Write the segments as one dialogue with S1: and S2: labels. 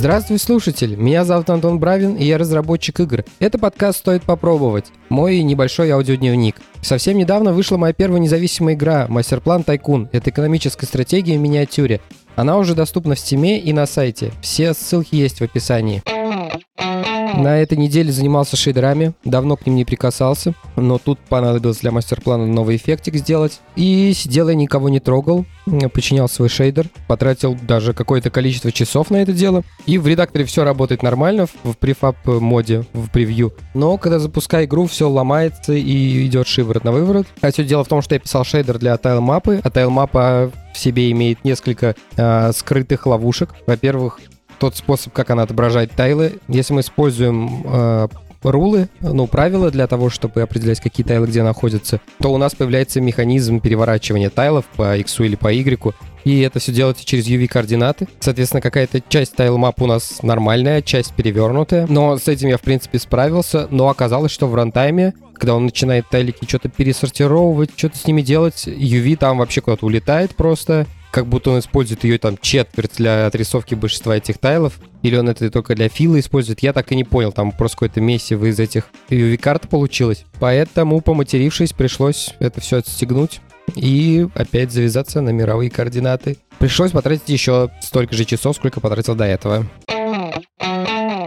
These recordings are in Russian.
S1: Здравствуй, слушатель! Меня зовут Антон Бравин, и я разработчик игр. Это подкаст «Стоит попробовать», мой небольшой аудиодневник. Совсем недавно вышла моя первая независимая игра «Мастерплан Тайкун». Это экономическая стратегия в миниатюре. Она уже доступна в Steam и на сайте. Все ссылки есть в описании. На этой неделе занимался шейдерами, давно к ним не прикасался, но тут понадобилось для мастер-плана новый эффектик сделать. И сидел я, никого не трогал, починял свой шейдер, потратил даже какое-то количество часов на это дело. И в редакторе все работает нормально, в префаб моде, в превью. Но когда запускаю игру, все ломается и идет шиворот на выворот. А все дело в том, что я писал шейдер для тайл-мапы, а тайл-мапа в себе имеет несколько э, скрытых ловушек. Во-первых, тот способ, как она отображает тайлы. Если мы используем э, рулы, ну, правила для того, чтобы определять, какие тайлы где находятся, то у нас появляется механизм переворачивания тайлов по X или по Y, и это все делается через UV-координаты. Соответственно, какая-то часть tile map у нас нормальная, часть перевернутая. Но с этим я, в принципе, справился. Но оказалось, что в рантайме, когда он начинает тайлики что-то пересортировывать, что-то с ними делать, UV там вообще куда-то улетает просто как будто он использует ее там четверть для отрисовки большинства этих тайлов, или он это только для фила использует, я так и не понял, там просто какое-то месиво из этих UV-карт получилось. Поэтому, поматерившись, пришлось это все отстегнуть и опять завязаться на мировые координаты. Пришлось потратить еще столько же часов, сколько потратил до этого.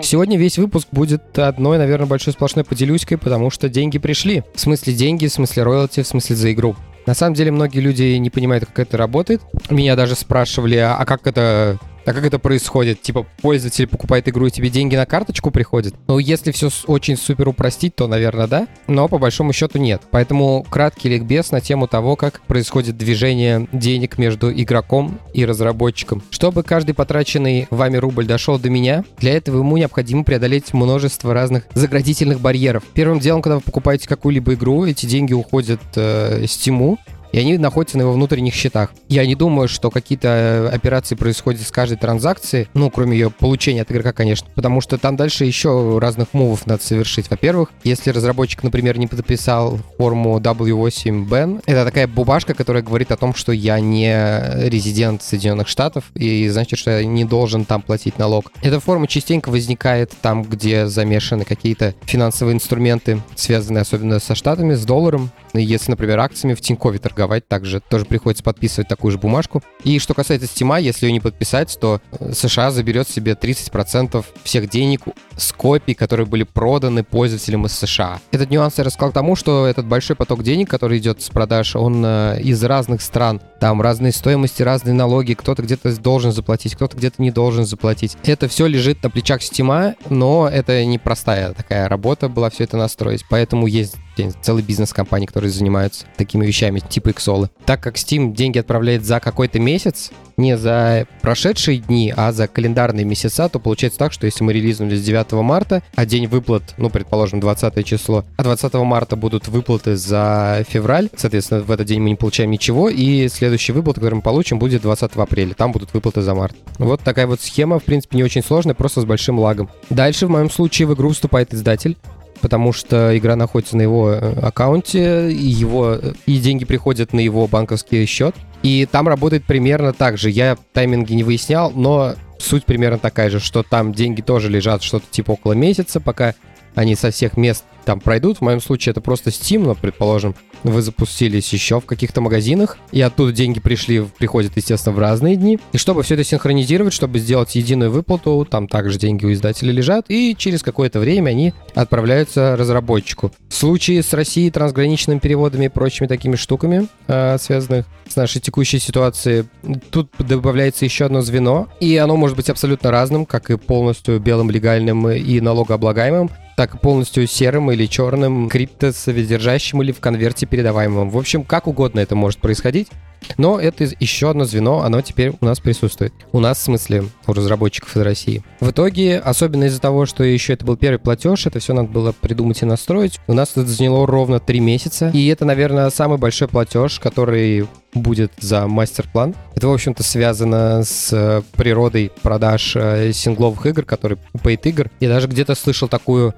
S1: Сегодня весь выпуск будет одной, наверное, большой сплошной поделюськой, потому что деньги пришли. В смысле деньги, в смысле роялти, в смысле за игру. На самом деле многие люди не понимают, как это работает. Меня даже спрашивали, а, как это а как это происходит? Типа, пользователь покупает игру, и тебе деньги на карточку приходят? Ну, если все очень супер упростить, то, наверное, да. Но по большому счету нет. Поэтому краткий ликбез на тему того, как происходит движение денег между игроком и разработчиком. Чтобы каждый потраченный вами рубль дошел до меня, для этого ему необходимо преодолеть множество разных заградительных барьеров. Первым делом, когда вы покупаете какую-либо игру, эти деньги уходят э, Steam, и они находятся на его внутренних счетах. Я не думаю, что какие-то э, операции происходят с каждой транзакции, ну, кроме ее получения от игрока, конечно, потому что там дальше еще разных мувов надо совершить. Во-первых, если разработчик, например, не подписал форму W8BAN, это такая бумажка, которая говорит о том, что я не резидент Соединенных Штатов, и значит, что я не должен там платить налог. Эта форма частенько возникает там, где замешаны какие-то финансовые инструменты, связанные особенно со Штатами, с долларом. Если, например, акциями в Тинькове торговать, торговать также тоже приходится подписывать такую же бумажку. И что касается Steam, если ее не подписать, то э, США заберет себе 30% всех денег с копий, которые были проданы пользователям из США. Этот нюанс я рассказал тому, что этот большой поток денег, который идет с продаж, он э, из разных стран. Там разные стоимости, разные налоги, кто-то где-то должен заплатить, кто-то где-то не должен заплатить. Это все лежит на плечах Steam, но это не простая такая работа была все это настроить. Поэтому есть целый бизнес компании, которые занимаются такими вещами, типа Xolo. Так как Steam деньги отправляет за какой-то месяц, не за прошедшие дни, а за календарные месяца, то получается так, что если мы релизнули с 9 марта, а день выплат, ну, предположим, 20 число, а 20 марта будут выплаты за февраль, соответственно, в этот день мы не получаем ничего, и следующий выплат, который мы получим, будет 20 апреля, там будут выплаты за март. Вот такая вот схема, в принципе, не очень сложная, просто с большим лагом. Дальше, в моем случае, в игру вступает издатель, потому что игра находится на его э, аккаунте, и, его, и деньги приходят на его банковский счет. И там работает примерно так же. Я тайминги не выяснял, но суть примерно такая же, что там деньги тоже лежат что-то типа около месяца, пока они со всех мест там пройдут. В моем случае это просто Steam, но, предположим, вы запустились еще в каких-то магазинах, и оттуда деньги пришли, приходят, естественно, в разные дни. И чтобы все это синхронизировать, чтобы сделать единую выплату, там также деньги у издателя лежат, и через какое-то время они отправляются разработчику. В случае с Россией, трансграничными переводами и прочими такими штуками, э, связанных с нашей текущей ситуацией, тут добавляется еще одно звено, и оно может быть абсолютно разным, как и полностью белым, легальным и налогооблагаемым, так и полностью серым или черным, криптосодержащим или в конверте передаваемым. В общем, как угодно это может происходить. Но это еще одно звено, оно теперь у нас присутствует. У нас, в смысле, у разработчиков из России. В итоге, особенно из-за того, что еще это был первый платеж, это все надо было придумать и настроить, у нас это заняло ровно 3 месяца. И это, наверное, самый большой платеж, который будет за мастер-план. Это, в общем-то, связано с э, природой продаж э, сингловых игр, которые paid игр. Я даже где-то слышал такую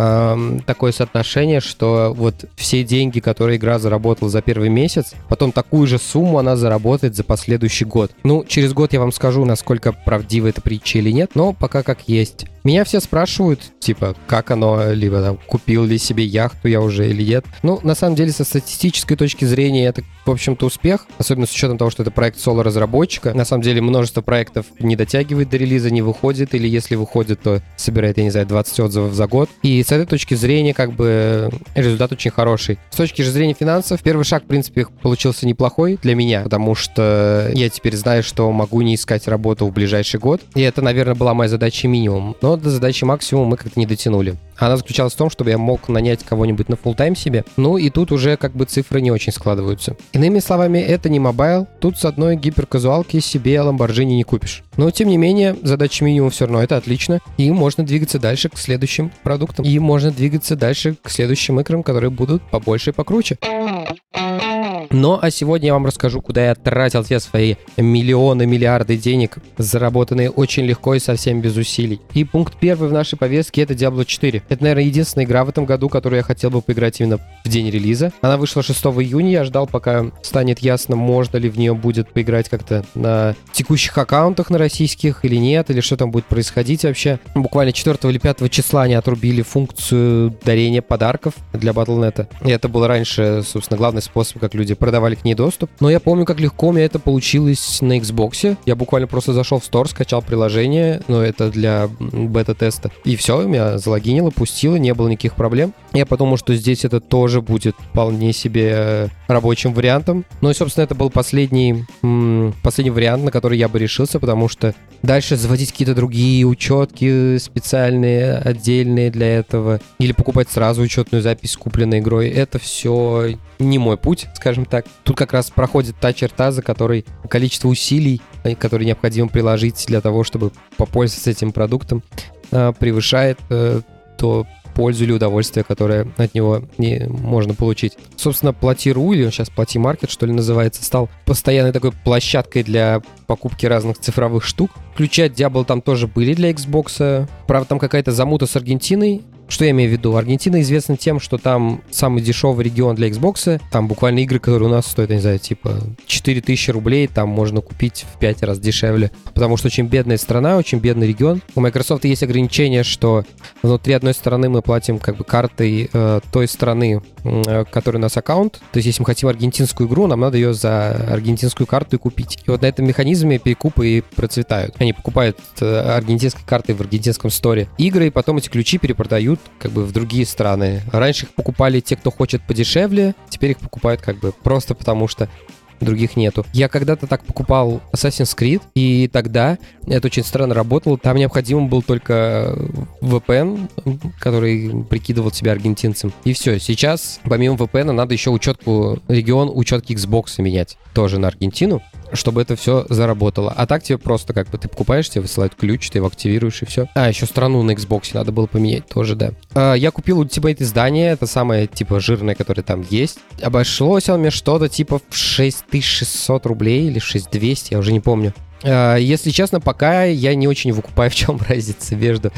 S1: э, такое соотношение, что вот все деньги, которые игра заработала за первый месяц, потом такую же сумму она заработает за последующий год. Ну, через год я вам скажу, насколько правдива эта притча или нет, но пока как есть. Меня все спрашивают, типа, как оно, либо там, купил ли себе яхту я уже или нет. Ну, на самом деле, со статистической точки зрения, это, в общем-то, успех, особенно с учетом того, что это проект соло-разработчика. На самом деле, множество проектов не дотягивает до релиза, не выходит, или если выходит, то собирает, я не знаю, 20 отзывов за год. И с этой точки зрения, как бы, результат очень хороший. С точки зрения финансов, первый шаг, в принципе, получился неплохой для меня, потому что я теперь знаю, что могу не искать работу в ближайший год. И это, наверное, была моя задача минимум. Но до задачи максимум мы как-то не дотянули. Она заключалась в том, чтобы я мог нанять кого-нибудь на full time себе. Ну и тут уже как бы цифры не очень складываются. Иными словами, это не mobile. Тут с одной гиперказуалки себе Lamborghini не купишь. Но тем не менее, задача минимум все равно это отлично. И можно двигаться дальше к следующим продуктам. И можно двигаться дальше к следующим играм, которые будут побольше и покруче. Но а сегодня я вам расскажу, куда я тратил те свои миллионы, миллиарды денег, заработанные очень легко и совсем без усилий. И пункт первый в нашей повестке — это Diablo 4. Это, наверное, единственная игра в этом году, которую я хотел бы поиграть именно в день релиза. Она вышла 6 июня, я ждал, пока станет ясно, можно ли в нее будет поиграть как-то на текущих аккаунтах на российских или нет, или что там будет происходить вообще. Буквально 4 или 5 числа они отрубили функцию дарения подарков для Battle.net. И это был раньше, собственно, главный способ, как люди продавали к ней доступ. Но я помню, как легко у меня это получилось на Xbox. Я буквально просто зашел в Store, скачал приложение, но это для бета-теста. И все, меня залогинило, пустило, не было никаких проблем. Я подумал, что здесь это тоже будет вполне себе рабочим вариантом. Ну и, собственно, это был последний, последний вариант, на который я бы решился, потому что дальше заводить какие-то другие учетки специальные, отдельные для этого, или покупать сразу учетную запись с купленной игрой, это все не мой путь, скажем так. Тут как раз проходит та черта, за которой количество усилий, э, которые необходимо приложить для того, чтобы попользоваться этим продуктом, э, превышает э, то пользу или удовольствие, которое от него не можно получить. Собственно, Плати.ру, или сейчас Плати Маркет, что ли, называется, стал постоянной такой площадкой для покупки разных цифровых штук. Ключи от Diablo там тоже были для Xbox. Правда, там какая-то замута с Аргентиной, что я имею в виду? Аргентина известна тем, что там самый дешевый регион для Xbox. Там буквально игры, которые у нас стоят, не знаю, типа 4000 рублей, там можно купить в 5 раз дешевле. Потому что очень бедная страна, очень бедный регион. У Microsoft есть ограничение, что внутри одной страны мы платим как бы картой э, той страны, э, которая у нас аккаунт. То есть, если мы хотим аргентинскую игру, нам надо ее за аргентинскую карту и купить. И вот на этом механизме перекупы и процветают. Они покупают э, аргентинской картой в аргентинском сторе игры, и потом эти ключи перепродают как бы в другие страны. Раньше их покупали те, кто хочет подешевле, теперь их покупают как бы просто потому, что других нету. Я когда-то так покупал Assassin's Creed, и тогда это очень странно работало. Там необходим был только VPN, который прикидывал себя аргентинцем. И все. Сейчас, помимо VPN, надо еще учетку регион, учетки Xbox менять тоже на Аргентину чтобы это все заработало. А так тебе просто как бы ты покупаешь, тебе высылают ключ, ты его активируешь и все. А, еще страну на Xbox надо было поменять тоже, да. А, я купил Ultimate издание, это самое типа жирное, которое там есть. Обошлось он мне что-то типа в 6600 рублей или 6200, я уже не помню. А, если честно, пока я не очень выкупаю, в чем разница между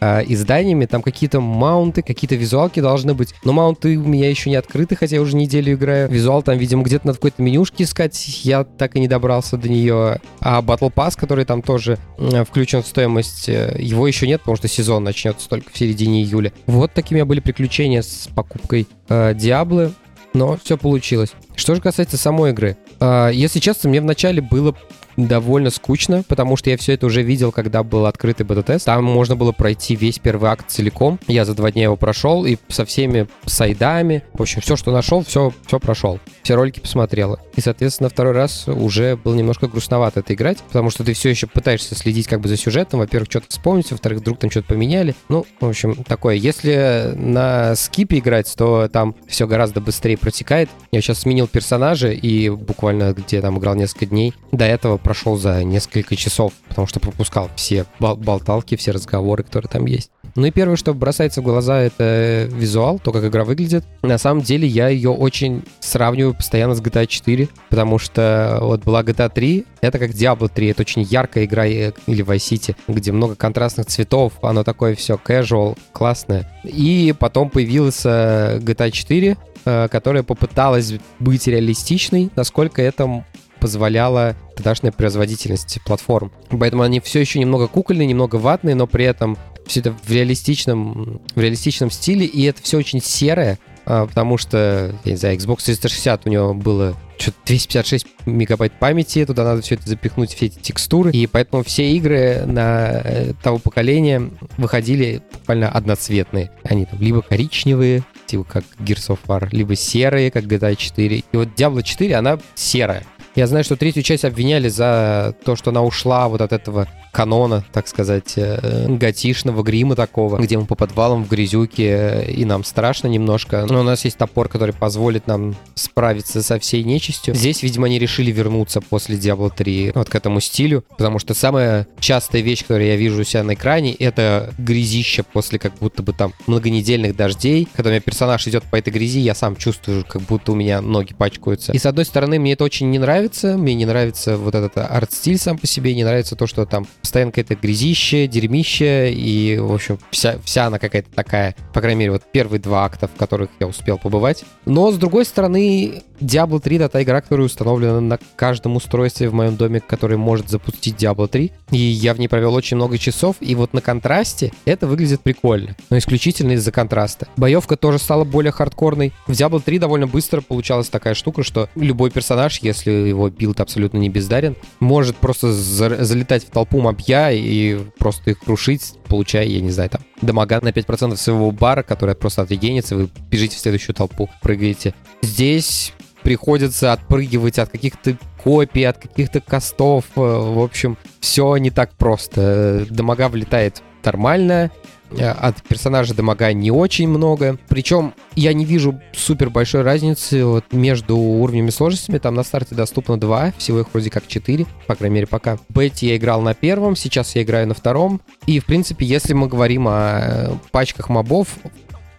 S1: э, изданиями. Там какие-то маунты, какие-то визуалки должны быть. Но маунты у меня еще не открыты, хотя я уже неделю играю. Визуал там, видимо, где-то на какой-то менюшке искать. Я так и не добрался до нее. А Battle Pass, который там тоже э, включен в стоимость, э, его еще нет, потому что сезон начнется только в середине июля. Вот такими были приключения с покупкой э, Диаблы. Но все получилось. Что же касается самой игры. Э, если честно, мне вначале было довольно скучно, потому что я все это уже видел, когда был открытый бета-тест. Там можно было пройти весь первый акт целиком. Я за два дня его прошел и со всеми сайдами, в общем, все, что нашел, все, все прошел. Все ролики посмотрел. И, соответственно, второй раз уже было немножко грустновато это играть, потому что ты все еще пытаешься следить как бы за сюжетом. Во-первых, что-то вспомнить, во-вторых, вдруг там что-то поменяли. Ну, в общем, такое. Если на скипе играть, то там все гораздо быстрее протекает. Я сейчас сменил персонажа и буквально где там играл несколько дней. До этого прошел за несколько часов, потому что пропускал все бол- болталки, все разговоры, которые там есть. Ну и первое, что бросается в глаза, это визуал, то, как игра выглядит. На самом деле я ее очень сравниваю постоянно с GTA 4, потому что вот была GTA 3, это как Diablo 3, это очень яркая игра э, или Vice City, где много контрастных цветов, оно такое все casual, классное. И потом появился GTA 4, э, которая попыталась быть реалистичной, насколько это позволяла тогдашняя производительность платформ. Поэтому они все еще немного кукольные, немного ватные, но при этом все это в реалистичном, в реалистичном стиле, и это все очень серое, а, потому что, я не знаю, Xbox 360 у него было что-то 256 мегабайт памяти, туда надо все это запихнуть, все эти текстуры, и поэтому все игры на э, того поколения выходили буквально одноцветные. Они там либо коричневые, типа как Gears of War, либо серые, как GTA 4. И вот Diablo 4, она серая. Я знаю, что третью часть обвиняли за то, что она ушла вот от этого канона, так сказать, э, готишного грима такого, где мы по подвалам в грязюке, и нам страшно немножко. Но у нас есть топор, который позволит нам справиться со всей нечистью. Здесь, видимо, они решили вернуться после Diablo 3 вот к этому стилю, потому что самая частая вещь, которую я вижу у себя на экране, это грязище после как будто бы там многонедельных дождей. Когда у меня персонаж идет по этой грязи, я сам чувствую, как будто у меня ноги пачкаются. И с одной стороны, мне это очень не нравится, мне не нравится вот этот арт-стиль сам по себе, не нравится то, что там постоянно какое-то грязище, дерьмище, и, в общем, вся, вся она какая-то такая, по крайней мере, вот первые два акта, в которых я успел побывать. Но, с другой стороны, Diablo 3 — это та игра, которая установлена на каждом устройстве в моем доме, который может запустить Diablo 3. И я в ней провел очень много часов, и вот на контрасте это выглядит прикольно. Но исключительно из-за контраста. Боевка тоже стала более хардкорной. В Diablo 3 довольно быстро получалась такая штука, что любой персонаж, если его билд абсолютно не бездарен, может просто за- залетать в толпу мобья и просто их крушить, получая, я не знаю, там, дамага на 5% своего бара, который просто отрегенится, вы бежите в следующую толпу, прыгаете. Здесь приходится отпрыгивать от каких-то копий, от каких-то костов. Э, В общем, все не так просто. Дамага влетает нормально, э, от персонажа дамага не очень много. Причем я не вижу супер большой разницы вот между уровнями сложностями. Там на старте доступно два, всего их вроде как четыре, по крайней мере пока. Бете я играл на первом, сейчас я играю на втором. И, в принципе, если мы говорим о э, пачках мобов,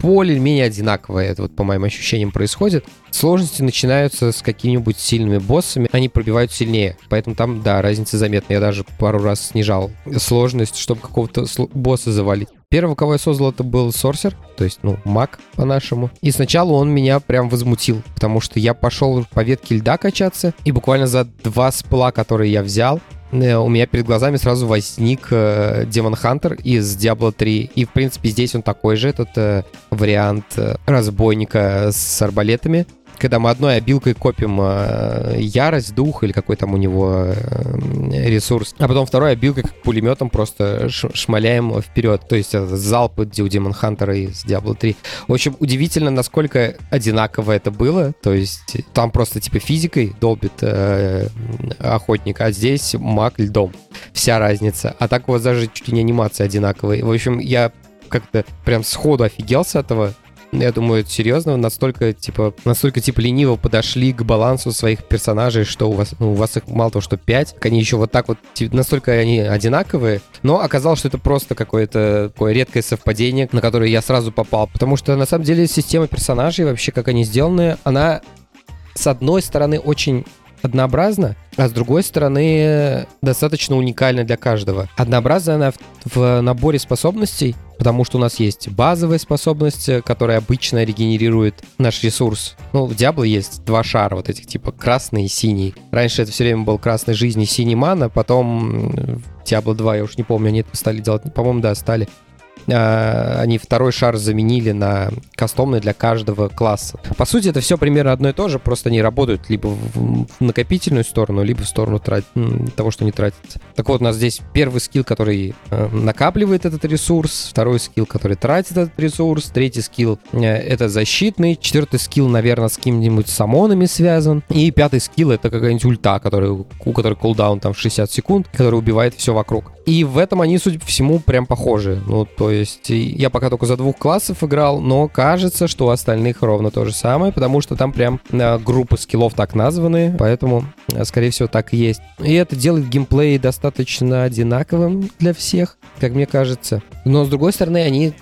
S1: более-менее одинаковое, это вот по моим ощущениям происходит. Сложности начинаются с какими-нибудь сильными боссами, они пробивают сильнее, поэтому там, да, разница заметна. Я даже пару раз снижал сложность, чтобы какого-то босса завалить. Первого, кого я создал, это был Сорсер, то есть, ну, маг по-нашему. И сначала он меня прям возмутил, потому что я пошел по ветке льда качаться, и буквально за два спла, которые я взял, у меня перед глазами сразу возник э, Демон Хантер из Diablo 3. И, в принципе, здесь он такой же, этот э, вариант э, разбойника с арбалетами. Когда мы одной обилкой копим э, ярость, дух или какой там у него э, ресурс, а потом второй обилкой как пулеметом просто шмаляем вперед. То есть это залпы у Демон Хантера из Diablo 3. В общем, удивительно, насколько одинаково это было. То есть там просто типа физикой долбит э, охотник, а здесь маг льдом. Вся разница. А так вот даже чуть ли не анимация одинаковая. В общем, я как-то прям сходу офигел с этого. Я думаю, серьезно, настолько, типа, настолько, типа, лениво подошли к балансу своих персонажей, что у вас, ну, у вас их мало того, что 5, они еще вот так вот, типа, настолько они одинаковые, но оказалось, что это просто какое-то такое редкое совпадение, на которое я сразу попал, потому что, на самом деле, система персонажей, вообще, как они сделаны, она, с одной стороны, очень однообразна, а с другой стороны достаточно уникальна для каждого. Однообразна она в, в наборе способностей, потому что у нас есть базовая способность, которая обычно регенерирует наш ресурс. Ну, в Diablo есть два шара, вот этих типа красный и синий. Раньше это все время был красный жизнь и синий мана, потом в Diablo 2, я уж не помню, они это стали делать, по-моему, да, стали. А, они второй шар заменили на кастомный для каждого класса. По сути, это все примерно одно и то же, просто они работают либо в накопительную сторону, либо в сторону трат- того, что не тратится. Так вот, у нас здесь первый скилл, который э, накапливает этот ресурс, второй скилл, который тратит этот ресурс, третий скилл э, это защитный, четвертый скилл, наверное, с какими-нибудь самонами связан, и пятый скилл это какая-нибудь ульта, который, у которой кулдаун там в 60 секунд, который убивает все вокруг. И в этом они, судя по всему, прям похожи. Ну, то Есть я пока только за двух классов играл, но кажется, что у остальных ровно то же самое, потому что там прям э, группы скиллов так названы, поэтому, э, скорее всего, так и есть. И это делает геймплей достаточно одинаковым для всех, как мне кажется. Но, с другой стороны, они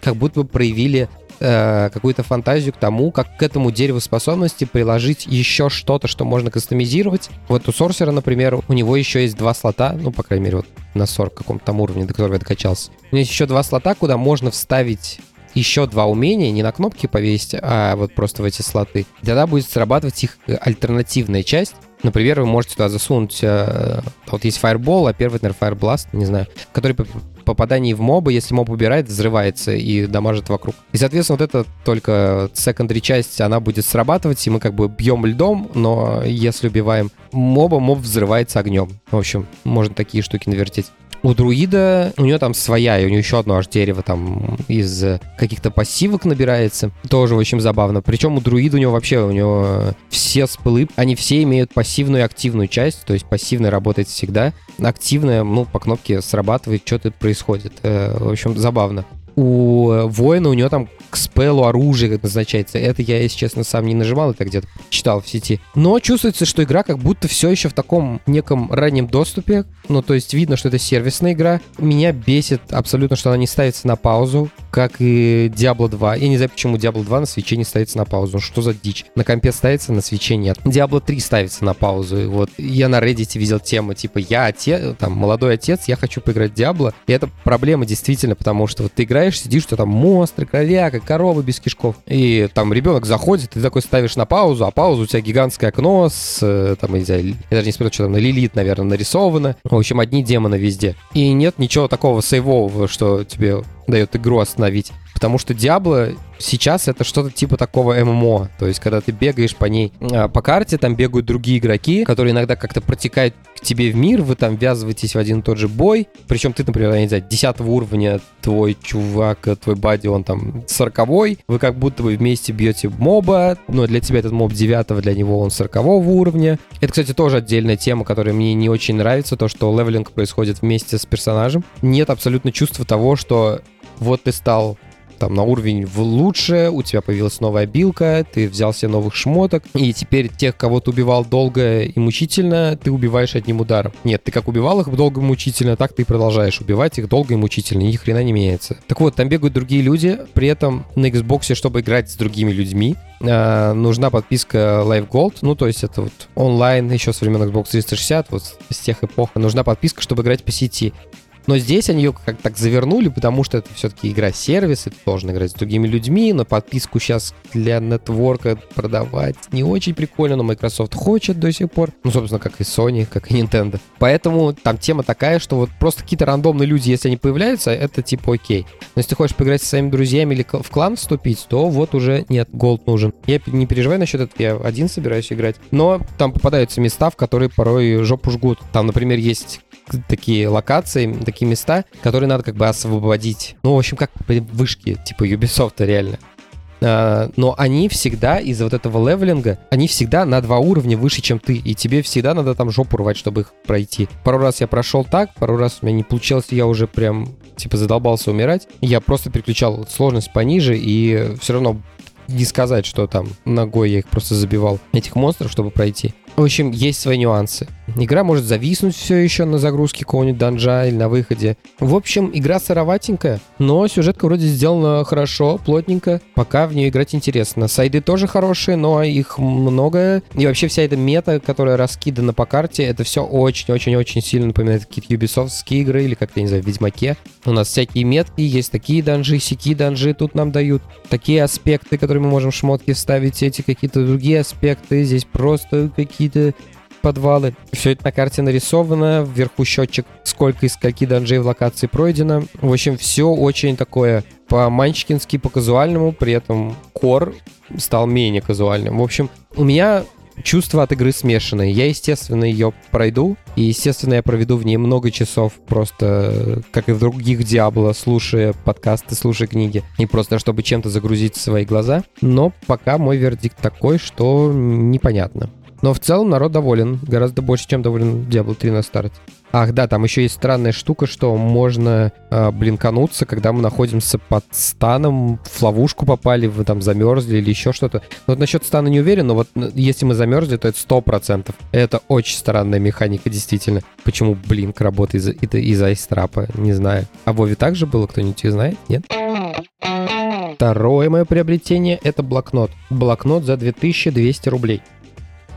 S1: как будто бы проявили э, какую-то фантазию к тому, как к этому дереву способности приложить еще что-то, что можно кастомизировать. Вот у сорсера, например, у него еще есть два слота, ну, по крайней мере, вот на 40 каком-то там уровне, до которого я докачался. У меня есть еще два слота, куда можно вставить еще два умения, не на кнопки повесить, а вот просто в эти слоты. Тогда будет срабатывать их альтернативная часть. Например, вы можете туда засунуть... Э, вот есть Fireball, а первый, наверное, Fire Blast, не знаю, который попадании в моба, если моб убирает, взрывается и дамажит вокруг. И, соответственно, вот эта только secondary часть, она будет срабатывать, и мы как бы бьем льдом, но если убиваем моба, моб взрывается огнем. В общем, можно такие штуки навертеть. У друида, у него там своя, и у него еще одно аж дерево там из каких-то пассивок набирается. Тоже очень забавно. Причем у друида у него вообще, у него все спылы, они все имеют пассивную и активную часть, то есть пассивная работает всегда, активная, ну, по кнопке срабатывает, что-то происходит. Э, в общем, забавно у воина, у него там к спелу оружие назначается. Это я, если честно, сам не нажимал, это где-то читал в сети. Но чувствуется, что игра как будто все еще в таком неком раннем доступе. Ну, то есть видно, что это сервисная игра. Меня бесит абсолютно, что она не ставится на паузу, как и Diablo 2. Я не знаю, почему Diablo 2 на свече не ставится на паузу. Что за дичь? На компе ставится, на свече нет. Diablo 3 ставится на паузу. Вот я на Reddit видел тему, типа, я отец, там, молодой отец, я хочу поиграть в Diablo. И это проблема действительно, потому что вот ты играешь играешь, сидишь, что там монстры, кровяка, коровы без кишков. И там ребенок заходит, ты такой ставишь на паузу, а паузу у тебя гигантское окно с, э, там, я я даже не смотрю, что там на Лилит, наверное, нарисовано. В общем, одни демоны везде. И нет ничего такого сейвового, что тебе дает игру остановить. Потому что Diablo сейчас это что-то типа такого ММО. То есть, когда ты бегаешь по ней, а, по карте, там бегают другие игроки, которые иногда как-то протекают к тебе в мир, вы там ввязываетесь в один и тот же бой. Причем ты, например, я не знаю, 10 уровня твой чувак, твой бади, он там 40 вы как будто бы вместе бьете моба, но для тебя этот моб 9 для него он 40 уровня. Это, кстати, тоже отдельная тема, которая мне не очень нравится, то, что левелинг происходит вместе с персонажем. Нет абсолютно чувства того, что вот ты стал там на уровень в лучше, у тебя появилась новая билка, ты взял себе новых шмоток, и теперь тех, кого ты убивал долго и мучительно, ты убиваешь одним ударом. Нет, ты как убивал их долго и мучительно, так ты и продолжаешь убивать их долго и мучительно, ни хрена не меняется. Так вот, там бегают другие люди, при этом на Xbox, чтобы играть с другими людьми, э, нужна подписка Live Gold, ну, то есть это вот онлайн еще с времен Xbox 360, вот с тех эпох. Нужна подписка, чтобы играть по сети. Но здесь они ее как так завернули, потому что это все-таки игра-сервис, и ты должен играть с другими людьми, но подписку сейчас для нетворка продавать не очень прикольно, но Microsoft хочет до сих пор. Ну, собственно, как и Sony, как и Nintendo. Поэтому там тема такая, что вот просто какие-то рандомные люди, если они появляются, это типа окей. Но если ты хочешь поиграть со своими друзьями или в клан вступить, то вот уже нет, голд нужен. Я не переживаю насчет этого, я один собираюсь играть. Но там попадаются места, в которые порой жопу жгут. Там, например, есть такие локации, такие места, которые надо как бы освободить. Ну, в общем, как вышки, типа Ubisoft реально. А, но они всегда из-за вот этого левелинга, они всегда на два уровня выше, чем ты, и тебе всегда надо там жопу рвать, чтобы их пройти. Пару раз я прошел так, пару раз у меня не получилось, я уже прям типа задолбался умирать. Я просто переключал сложность пониже, и все равно не сказать, что там ногой я их просто забивал, этих монстров, чтобы пройти. В общем, есть свои нюансы. Игра может зависнуть все еще на загрузке какого-нибудь данжа или на выходе. В общем, игра сыроватенькая, но сюжетка вроде сделана хорошо, плотненько. Пока в нее играть интересно. Сайды тоже хорошие, но их много. И вообще вся эта мета, которая раскидана по карте, это все очень-очень-очень сильно напоминает какие-то юбисофтские игры или как-то, не знаю, в Ведьмаке. У нас всякие метки, есть такие данжи, сякие данжи тут нам дают. Такие аспекты, которые мы можем шмотки вставить, эти какие-то другие аспекты. Здесь просто какие какие-то подвалы. Все это на карте нарисовано, вверху счетчик, сколько из скольки данжей в локации пройдено. В общем, все очень такое по-манчкински, по-казуальному, при этом кор стал менее казуальным. В общем, у меня чувства от игры смешанные. Я, естественно, ее пройду, и, естественно, я проведу в ней много часов, просто, как и в других Диабло, слушая подкасты, слушая книги, и просто чтобы чем-то загрузить свои глаза. Но пока мой вердикт такой, что непонятно. Но в целом народ доволен. Гораздо больше, чем доволен Diablo 3 на старте. Ах, да, там еще есть странная штука, что можно э, блинкануться, когда мы находимся под станом, в ловушку попали, вы там замерзли или еще что-то. Вот насчет стана не уверен, но вот если мы замерзли, то это сто процентов. Это очень странная механика, действительно. Почему блинк работает из-за из айстрапа, не знаю. А Вове также было, кто-нибудь знает? Нет? Второе мое приобретение — это блокнот. Блокнот за 2200 рублей.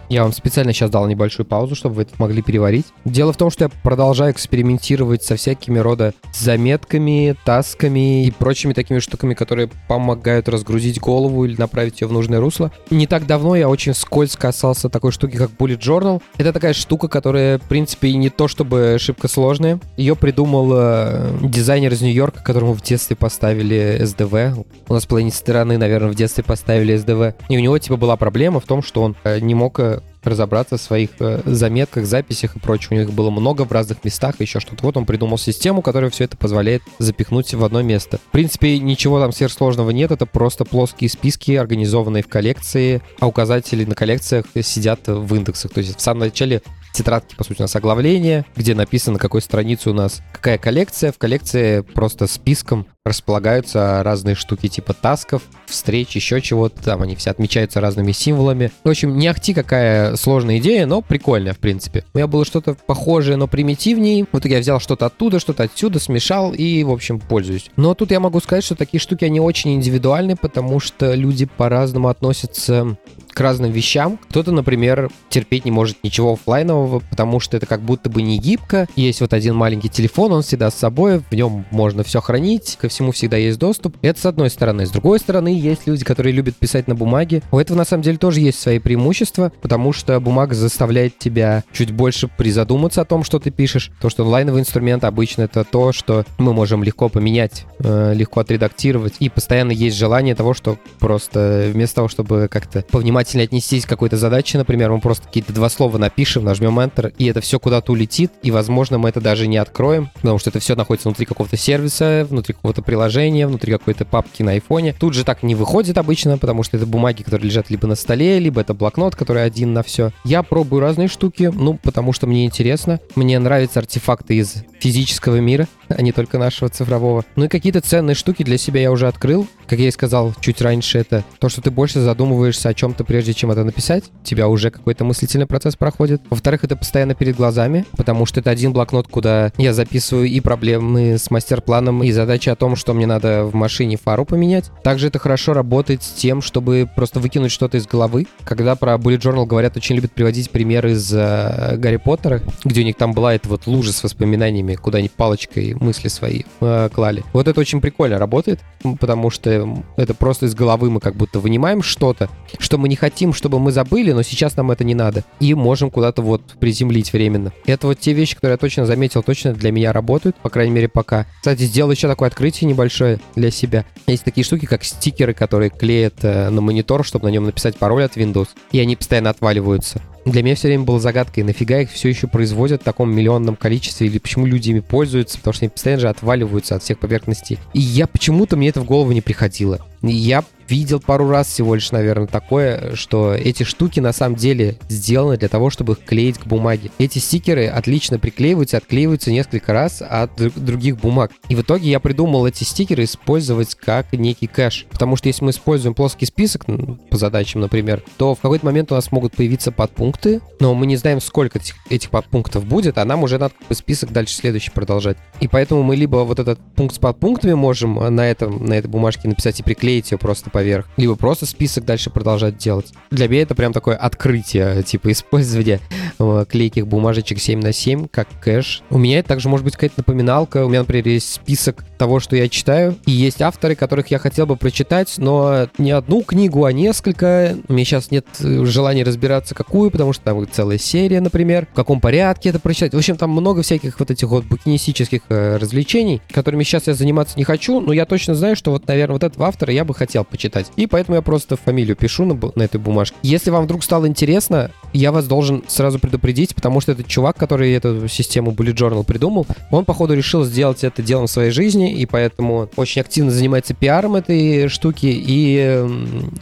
S1: Я вам специально сейчас дал небольшую паузу, чтобы вы это могли переварить. Дело в том, что я продолжаю экспериментировать со всякими рода заметками, тасками и прочими такими штуками, которые помогают разгрузить голову или направить ее в нужное русло. Не так давно я очень скользко касался такой штуки, как Bullet Journal. Это такая штука, которая, в принципе, не то чтобы шибко сложная. Ее придумал э, дизайнер из Нью-Йорка, которому в детстве поставили СДВ. У нас половине страны, наверное, в детстве поставили СДВ. И у него, типа, была проблема в том, что он э, не мог э, разобраться в своих э, заметках, записях и прочем. У них было много в разных местах, еще что-то. Вот он придумал систему, которая все это позволяет запихнуть в одно место. В принципе, ничего там сверхсложного нет, это просто плоские списки, организованные в коллекции, а указатели на коллекциях сидят в индексах. То есть в самом начале тетрадки, по сути, у нас оглавление, где написано, какой странице у нас какая коллекция. В коллекции просто списком располагаются разные штуки типа тасков, встреч, еще чего-то. Там они все отмечаются разными символами. В общем, не ахти какая сложная идея, но прикольная, в принципе. У меня было что-то похожее, но примитивнее. Вот я взял что-то оттуда, что-то отсюда, смешал и, в общем, пользуюсь. Но тут я могу сказать, что такие штуки, они очень индивидуальны, потому что люди по-разному относятся к разным вещам. Кто-то, например, терпеть не может ничего офлайнового, потому что это как будто бы не гибко. Есть вот один маленький телефон, он всегда с собой, в нем можно все хранить, ко всему всегда есть доступ. Это с одной стороны. С другой стороны, есть люди, которые любят писать на бумаге. У этого на самом деле тоже есть свои преимущества, потому что бумага заставляет тебя чуть больше призадуматься о том, что ты пишешь. То, что онлайновый инструмент обычно это то, что мы можем легко поменять, э, легко отредактировать. И постоянно есть желание того, что просто вместо того, чтобы как-то повнимать внимательно отнестись к какой-то задаче, например, мы просто какие-то два слова напишем, нажмем Enter, и это все куда-то улетит, и, возможно, мы это даже не откроем, потому что это все находится внутри какого-то сервиса, внутри какого-то приложения, внутри какой-то папки на айфоне. Тут же так не выходит обычно, потому что это бумаги, которые лежат либо на столе, либо это блокнот, который один на все. Я пробую разные штуки, ну, потому что мне интересно. Мне нравятся артефакты из физического мира, а не только нашего цифрового. Ну и какие-то ценные штуки для себя я уже открыл. Как я и сказал чуть раньше, это то, что ты больше задумываешься о чем-то прежде чем это написать. Тебя уже какой-то мыслительный процесс проходит. Во-вторых, это постоянно перед глазами, потому что это один блокнот, куда я записываю и проблемы с мастер-планом, и задачи о том, что мне надо в машине фару поменять. Также это хорошо работает с тем, чтобы просто выкинуть что-то из головы. Когда про Bullet Journal говорят, очень любят приводить примеры из э, Гарри Поттера, где у них там была эта вот лужа с воспоминаниями, куда они палочкой мысли свои э, клали. Вот это очень прикольно работает, потому что это просто из головы мы как будто вынимаем что-то, что мы не хотим, чтобы мы забыли, но сейчас нам это не надо. И можем куда-то вот приземлить временно. Это вот те вещи, которые я точно заметил, точно для меня работают, по крайней мере, пока. Кстати, сделал еще такое открытие небольшое для себя. Есть такие штуки, как стикеры, которые клеят э, на монитор, чтобы на нем написать пароль от Windows, и они постоянно отваливаются. Для меня все время было загадкой, нафига их все еще производят в таком миллионном количестве, или почему люди ими пользуются, потому что они постоянно же отваливаются от всех поверхностей. И я почему-то мне это в голову не приходило. Я видел пару раз всего лишь, наверное, такое, что эти штуки на самом деле сделаны для того, чтобы их клеить к бумаге. Эти стикеры отлично приклеиваются, отклеиваются несколько раз от других бумаг. И в итоге я придумал эти стикеры использовать как некий кэш. Потому что если мы используем плоский список по задачам, например, то в какой-то момент у нас могут появиться подпункты, но мы не знаем, сколько этих, этих подпунктов будет, а нам уже надо список дальше следующий продолжать. И поэтому мы либо вот этот пункт с подпунктами можем на, этом, на этой бумажке написать и приклеить ее просто поверх, либо просто список дальше продолжать делать. Для меня это прям такое открытие, типа использования э, клейких бумажечек 7 на 7 как кэш. У меня это также может быть какая-то напоминалка. У меня, например, есть список того, что я читаю, и есть авторы, которых я хотел бы прочитать, но не одну книгу, а несколько. У меня сейчас нет э, желания разбираться, какую, потому что там целая серия, например, в каком порядке это прочитать. В общем, там много всяких вот этих вот букинистических э, развлечений, которыми сейчас я заниматься не хочу, но я точно знаю, что вот, наверное, вот этого автора я бы хотел почитать читать. И поэтому я просто фамилию пишу на, на этой бумажке. Если вам вдруг стало интересно, я вас должен сразу предупредить, потому что этот чувак, который эту систему Bullet Journal придумал, он, походу, решил сделать это делом своей жизни, и поэтому очень активно занимается пиаром этой штуки, и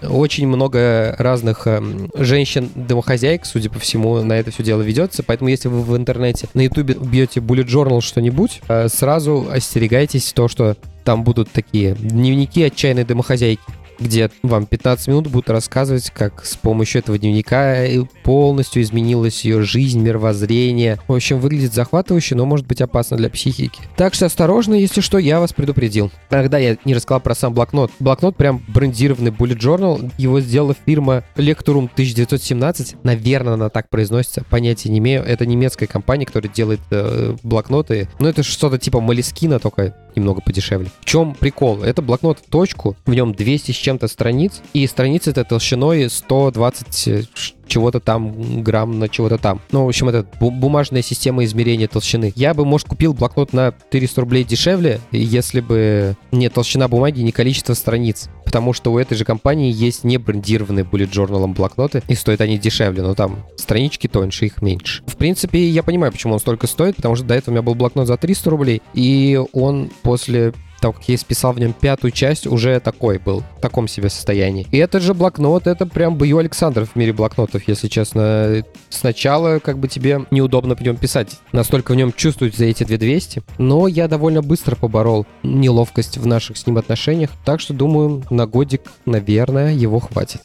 S1: очень много разных эм, женщин-домохозяек, судя по всему, на это все дело ведется. Поэтому, если вы в интернете на ютубе бьете Bullet Journal что-нибудь, э, сразу остерегайтесь то, что там будут такие дневники отчаянной домохозяйки где вам 15 минут будут рассказывать, как с помощью этого дневника полностью изменилась ее жизнь, мировоззрение. В общем, выглядит захватывающе, но может быть опасно для психики. Так что осторожно, если что, я вас предупредил. Тогда я не рассказал про сам блокнот. Блокнот прям брендированный Bullet Journal. Его сделала фирма Lecturum 1917. Наверное, она так произносится. Понятия не имею. Это немецкая компания, которая делает э, блокноты. Ну, это что-то типа Малискина, только немного подешевле. В чем прикол? Это блокнот в точку, в нем 200 с чем-то страниц, и страницы это толщиной 120 чего-то там, грамм на чего-то там. Ну, в общем, это бумажная система измерения толщины. Я бы, может, купил блокнот на 400 рублей дешевле, если бы не толщина бумаги, не количество страниц. Потому что у этой же компании есть не брендированные bullet journal блокноты, и стоят они дешевле, но там странички тоньше, их меньше. В принципе, я понимаю, почему он столько стоит, потому что до этого у меня был блокнот за 300 рублей, и он после того, как я исписал в нем пятую часть, уже такой был, в таком себе состоянии. И этот же блокнот, это прям Б.Ю. Александров в мире блокнотов, если честно. Сначала как бы тебе неудобно в нем писать. Настолько в нем чувствуются эти 2200. Но я довольно быстро поборол неловкость в наших с ним отношениях. Так что, думаю, на годик, наверное, его хватит.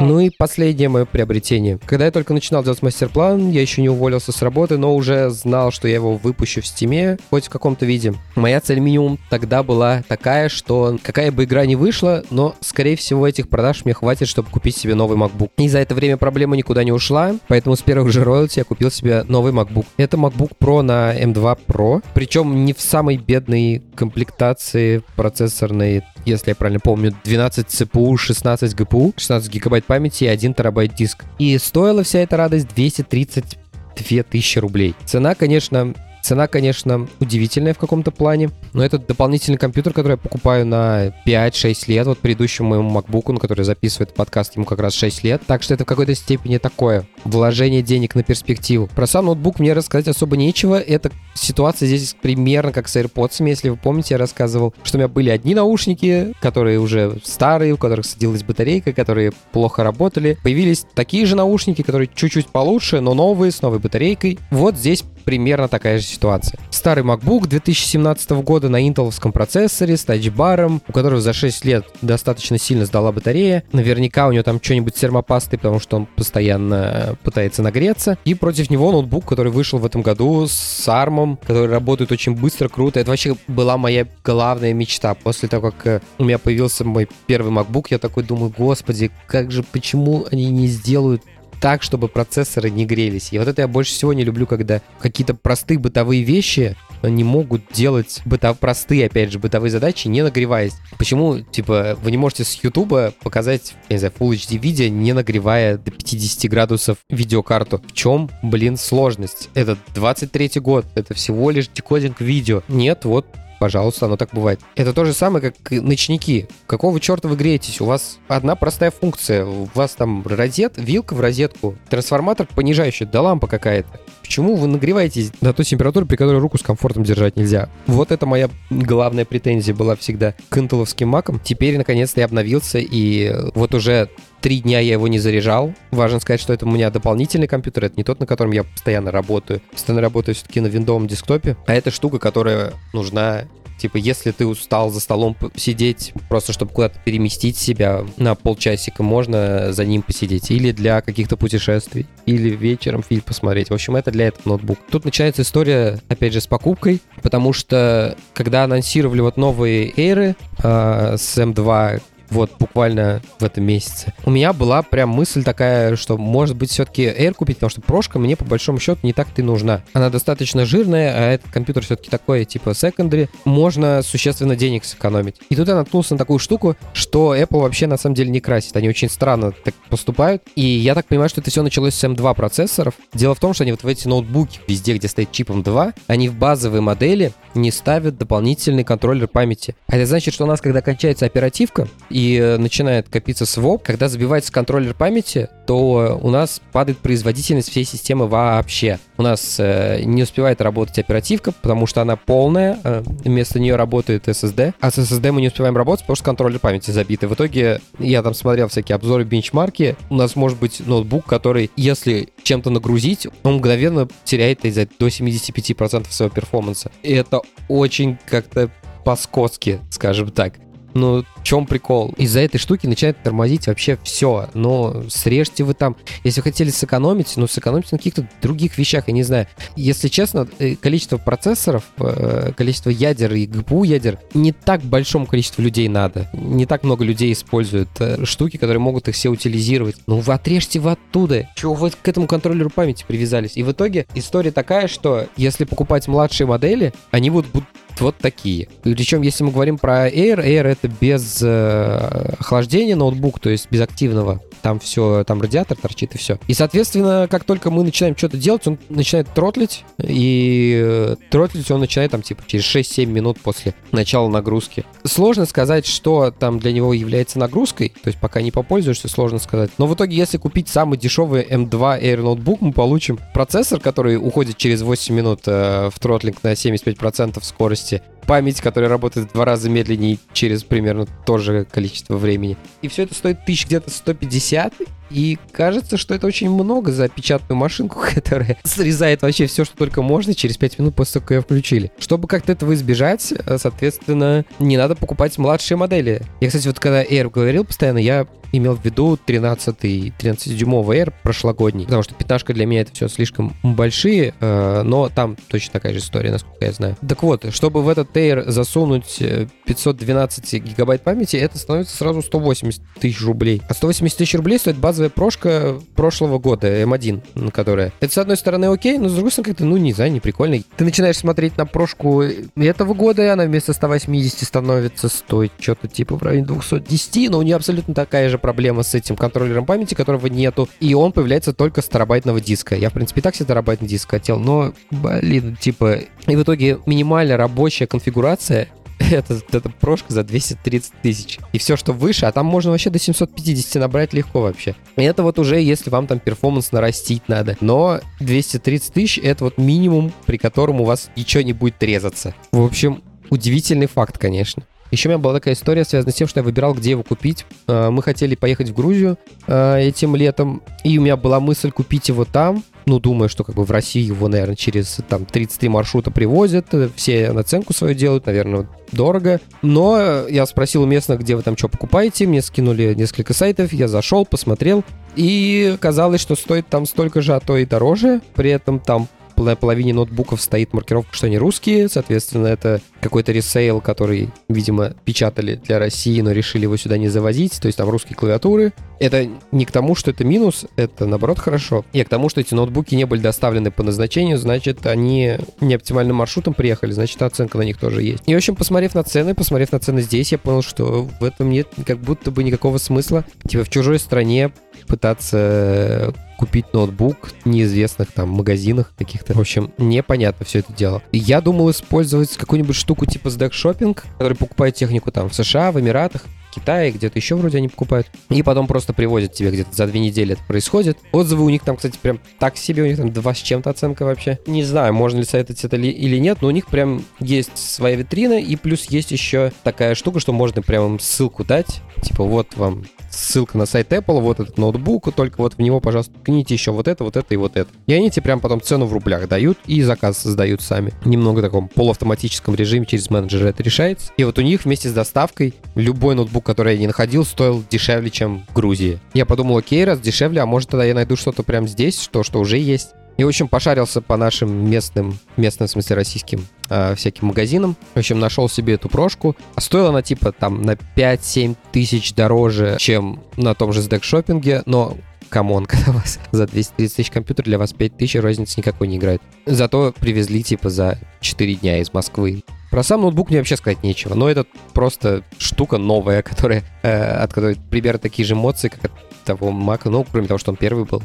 S1: Ну и последнее мое приобретение. Когда я только начинал делать мастер-план, я еще не уволился с работы, но уже знал, что я его выпущу в стиме, хоть в каком-то виде. Моя цель минимум тогда была такая, что какая бы игра не вышла, но, скорее всего, этих продаж мне хватит, чтобы купить себе новый MacBook. И за это время проблема никуда не ушла, поэтому с первых же роялти я купил себе новый MacBook. Это MacBook Pro на M2 Pro, причем не в самой бедной комплектации процессорной, если я правильно помню, 12 CPU, 16 GPU, 16 гигабайт памяти и 1 терабайт диск. И стоила вся эта радость 232 тысячи рублей. Цена, конечно, Цена, конечно, удивительная в каком-то плане, но это дополнительный компьютер, который я покупаю на 5-6 лет. Вот предыдущему моему MacBook, на который записывает подкаст, ему как раз 6 лет. Так что это в какой-то степени такое вложение денег на перспективу. Про сам ноутбук мне рассказать особо нечего. Это ситуация здесь примерно как с AirPods. Если вы помните, я рассказывал, что у меня были одни наушники, которые уже старые, у которых садилась батарейка, которые плохо работали. Появились такие же наушники, которые чуть-чуть получше, но новые, с новой батарейкой. Вот здесь примерно такая же ситуация. Старый MacBook 2017 года на интеловском процессоре с тачбаром, у которого за 6 лет достаточно сильно сдала батарея. Наверняка у него там что-нибудь с потому что он постоянно пытается нагреться. И против него ноутбук, который вышел в этом году с ARM, который работает очень быстро, круто. Это вообще была моя главная мечта. После того, как э, у меня появился мой первый MacBook, я такой думаю, господи, как же, почему они не сделают так, чтобы процессоры не грелись. И вот это я больше всего не люблю, когда какие-то простые бытовые вещи не могут делать бытов... простые, опять же, бытовые задачи, не нагреваясь. Почему, типа, вы не можете с YouTube показать, я не знаю, Full HD видео, не нагревая до 50 градусов видеокарту? В чем, блин, сложность? Это 23 год, это всего лишь декодинг видео. Нет, вот Пожалуйста, оно так бывает. Это то же самое, как ночники. Какого черта вы греетесь? У вас одна простая функция. У вас там розет, вилка в розетку, трансформатор понижающий, да лампа какая-то. Почему вы нагреваетесь до той температуры, при которой руку с комфортом держать нельзя? Вот это моя главная претензия была всегда к интеловским макам. Теперь, наконец-то, я обновился, и вот уже три дня я его не заряжал. Важно сказать, что это у меня дополнительный компьютер, это не тот, на котором я постоянно работаю. Постоянно работаю все-таки на виндовом десктопе, а это штука, которая нужна Типа, если ты устал за столом сидеть, просто чтобы куда-то переместить себя на полчасика, можно за ним посидеть. Или для каких-то путешествий, или вечером фильм посмотреть. В общем, это для этого ноутбук. Тут начинается история, опять же, с покупкой, потому что когда анонсировали вот новые Air э, с M2, вот буквально в этом месяце. У меня была прям мысль такая, что может быть все-таки Air купить, потому что прошка мне по большому счету не так-то нужна. Она достаточно жирная, а этот компьютер все-таки такой типа secondary. Можно существенно денег сэкономить. И тут я наткнулся на такую штуку, что Apple вообще на самом деле не красит. Они очень странно так поступают. И я так понимаю, что это все началось с M2 процессоров. Дело в том, что они вот в эти ноутбуки, везде, где стоит чипом 2, они в базовые модели не ставят дополнительный контроллер памяти. А это значит, что у нас, когда кончается оперативка, и э, начинает копиться своп, когда забивается контроллер памяти, то у нас падает производительность всей системы вообще. У нас э, не успевает работать оперативка, потому что она полная, э, вместо нее работает SSD, а с SSD мы не успеваем работать, потому что контроллер памяти забиты. В итоге я там смотрел всякие обзоры, бенчмарки, у нас может быть ноутбук, который, если чем-то нагрузить, он мгновенно теряет до 75% своего перформанса. И это очень как-то по-скотски, скажем так. Ну, в чем прикол? Из-за этой штуки начинает тормозить вообще все. Но срежьте вы там. Если хотели сэкономить, ну, сэкономьте на каких-то других вещах, я не знаю. Если честно, э, количество процессоров, э, количество ядер и ГПУ ядер не так большому количеству людей надо. Не так много людей используют э, штуки, которые могут их все утилизировать. Ну, вы отрежьте вы оттуда. Чего вы к этому контроллеру памяти привязались? И в итоге история такая, что если покупать младшие модели, они будут вот такие. Причем, если мы говорим про Air, Air это без э, охлаждения ноутбук, то есть без активного. Там все, там радиатор торчит и все. И, соответственно, как только мы начинаем что-то делать, он начинает тротлить, и э, тротлить он начинает там типа через 6-7 минут после начала нагрузки. Сложно сказать, что там для него является нагрузкой, то есть пока не попользуешься, сложно сказать. Но в итоге, если купить самый дешевый M2 Air ноутбук, мы получим процессор, который уходит через 8 минут э, в тротлинг на 75% скорости, скорости, память, которая работает в два раза медленнее через примерно то же количество времени. И все это стоит тысяч где-то 150, и кажется, что это очень много за печатную машинку, которая срезает вообще все, что только можно через 5 минут после того, как ее включили. Чтобы как-то этого избежать, э, соответственно, не надо покупать младшие модели. Я, кстати, вот когда Air говорил постоянно, я имел в виду 13 13-дюймовый Air прошлогодний, потому что пятнашка для меня это все слишком большие, э, но там точно такая же история, насколько я знаю. Так вот, чтобы в этот Air засунуть 512 э, гигабайт памяти, это становится сразу 180 тысяч рублей. А 180 тысяч рублей стоит базовая прошка прошлого года, M1, которая... Это, с одной стороны, окей, но с другой стороны, как-то, ну, не знаю, не прикольно. Ты начинаешь смотреть на прошку этого года, и она вместо 180 становится стоить что-то типа в районе 210, но у нее абсолютно такая же проблема с этим контроллером памяти, которого нету, и он появляется только с терабайтного диска. Я, в принципе, так себе терабайтный диск хотел, но, блин, типа... И в итоге минимальная рабочая конфигурация это, это прошка за 230 тысяч. И все, что выше, а там можно вообще до 750 набрать легко вообще. И это вот уже, если вам там перформанс нарастить надо. Но 230 тысяч — это вот минимум, при котором у вас ничего не будет резаться. В общем, удивительный факт, конечно. Еще у меня была такая история, связанная с тем, что я выбирал, где его купить. А, мы хотели поехать в Грузию а, этим летом, и у меня была мысль купить его там. Ну, думаю, что как бы в России его, наверное, через там 33 маршрута привозят, все наценку свою делают, наверное, дорого. Но я спросил у местных, где вы там что покупаете, мне скинули несколько сайтов, я зашел, посмотрел, и казалось, что стоит там столько же, а то и дороже. При этом там половине ноутбуков стоит маркировка, что они русские, соответственно, это какой-то ресейл, который, видимо, печатали для России, но решили его сюда не завозить, то есть там русские клавиатуры. Это не к тому, что это минус, это наоборот хорошо. И к тому, что эти ноутбуки не были доставлены по назначению, значит, они не оптимальным маршрутом приехали, значит, оценка на них тоже есть. И, в общем, посмотрев на цены, посмотрев на цены здесь, я понял, что в этом нет как будто бы никакого смысла. Типа в чужой стране пытаться купить ноутбук в неизвестных там магазинах каких-то. В общем, непонятно все это дело. Я думал использовать какую-нибудь штуку типа Stack Shopping, который покупает технику там в США, в Эмиратах, Китае, где-то еще вроде они покупают. И потом просто привозят тебе где-то за две недели это происходит. Отзывы у них там, кстати, прям так себе, у них там два с чем-то оценка вообще. Не знаю, можно ли советовать это ли, или нет, но у них прям есть своя витрина, и плюс есть еще такая штука, что можно прям ссылку дать. Типа вот вам ссылка на сайт Apple, вот этот ноутбук, только вот в него, пожалуйста, ткните еще вот это, вот это и вот это. И они тебе прям потом цену в рублях дают и заказ сдают сами. Немного в таком полуавтоматическом режиме через менеджера это решается. И вот у них вместе с доставкой любой ноутбук, который я не находил, стоил дешевле, чем в Грузии. Я подумал, окей, раз дешевле, а может тогда я найду что-то прям здесь, что, что уже есть. И, в общем, пошарился по нашим местным, местным, в смысле, российским э, всяким магазинам. В общем, нашел себе эту прошку. А стоила она, типа, там, на 5-7 тысяч дороже, чем на том же CDEK Shopping, но come on, когда вас за 230 тысяч компьютер, для вас 5 тысяч разницы никакой не играет. Зато привезли, типа, за 4 дня из Москвы. Про сам ноутбук мне вообще сказать нечего, но это просто штука новая, которая, э, от которой примерно такие же эмоции, как от того Mac, ну, кроме того, что он первый был,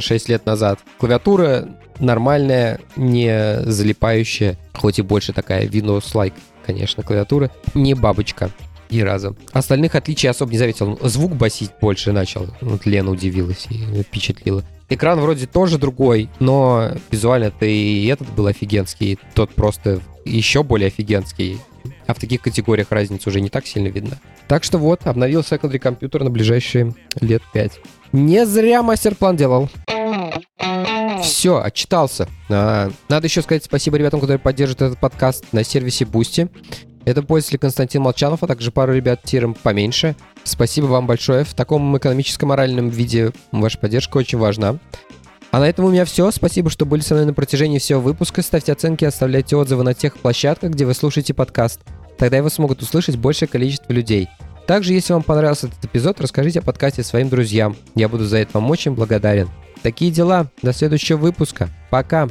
S1: 6 э, лет назад. Клавиатура нормальная, не залипающая, хоть и больше такая Windows-like, конечно, клавиатура. Не бабочка. Ни разу. Остальных отличий особо не заметил. Звук басить больше начал. Вот Лена удивилась и впечатлила. Экран вроде тоже другой, но визуально-то и этот был офигенский, тот просто еще более офигенский. А в таких категориях разница уже не так сильно видно. Так что вот, обновил secondary компьютер на ближайшие лет 5. Не зря мастер-план делал. Все, отчитался. А, надо еще сказать спасибо ребятам, которые поддерживают этот подкаст на сервисе Boosty. Это пользователь Константин Молчанов, а также пару ребят тиром поменьше. Спасибо вам большое. В таком экономическо-моральном виде ваша поддержка очень важна. А на этом у меня все. Спасибо, что были со мной на протяжении всего выпуска. Ставьте оценки, оставляйте отзывы на тех площадках, где вы слушаете подкаст. Тогда его смогут услышать большее количество людей. Также, если вам понравился этот эпизод, расскажите о подкасте своим друзьям. Я буду за это вам очень благодарен. Такие дела. До следующего выпуска. Пока.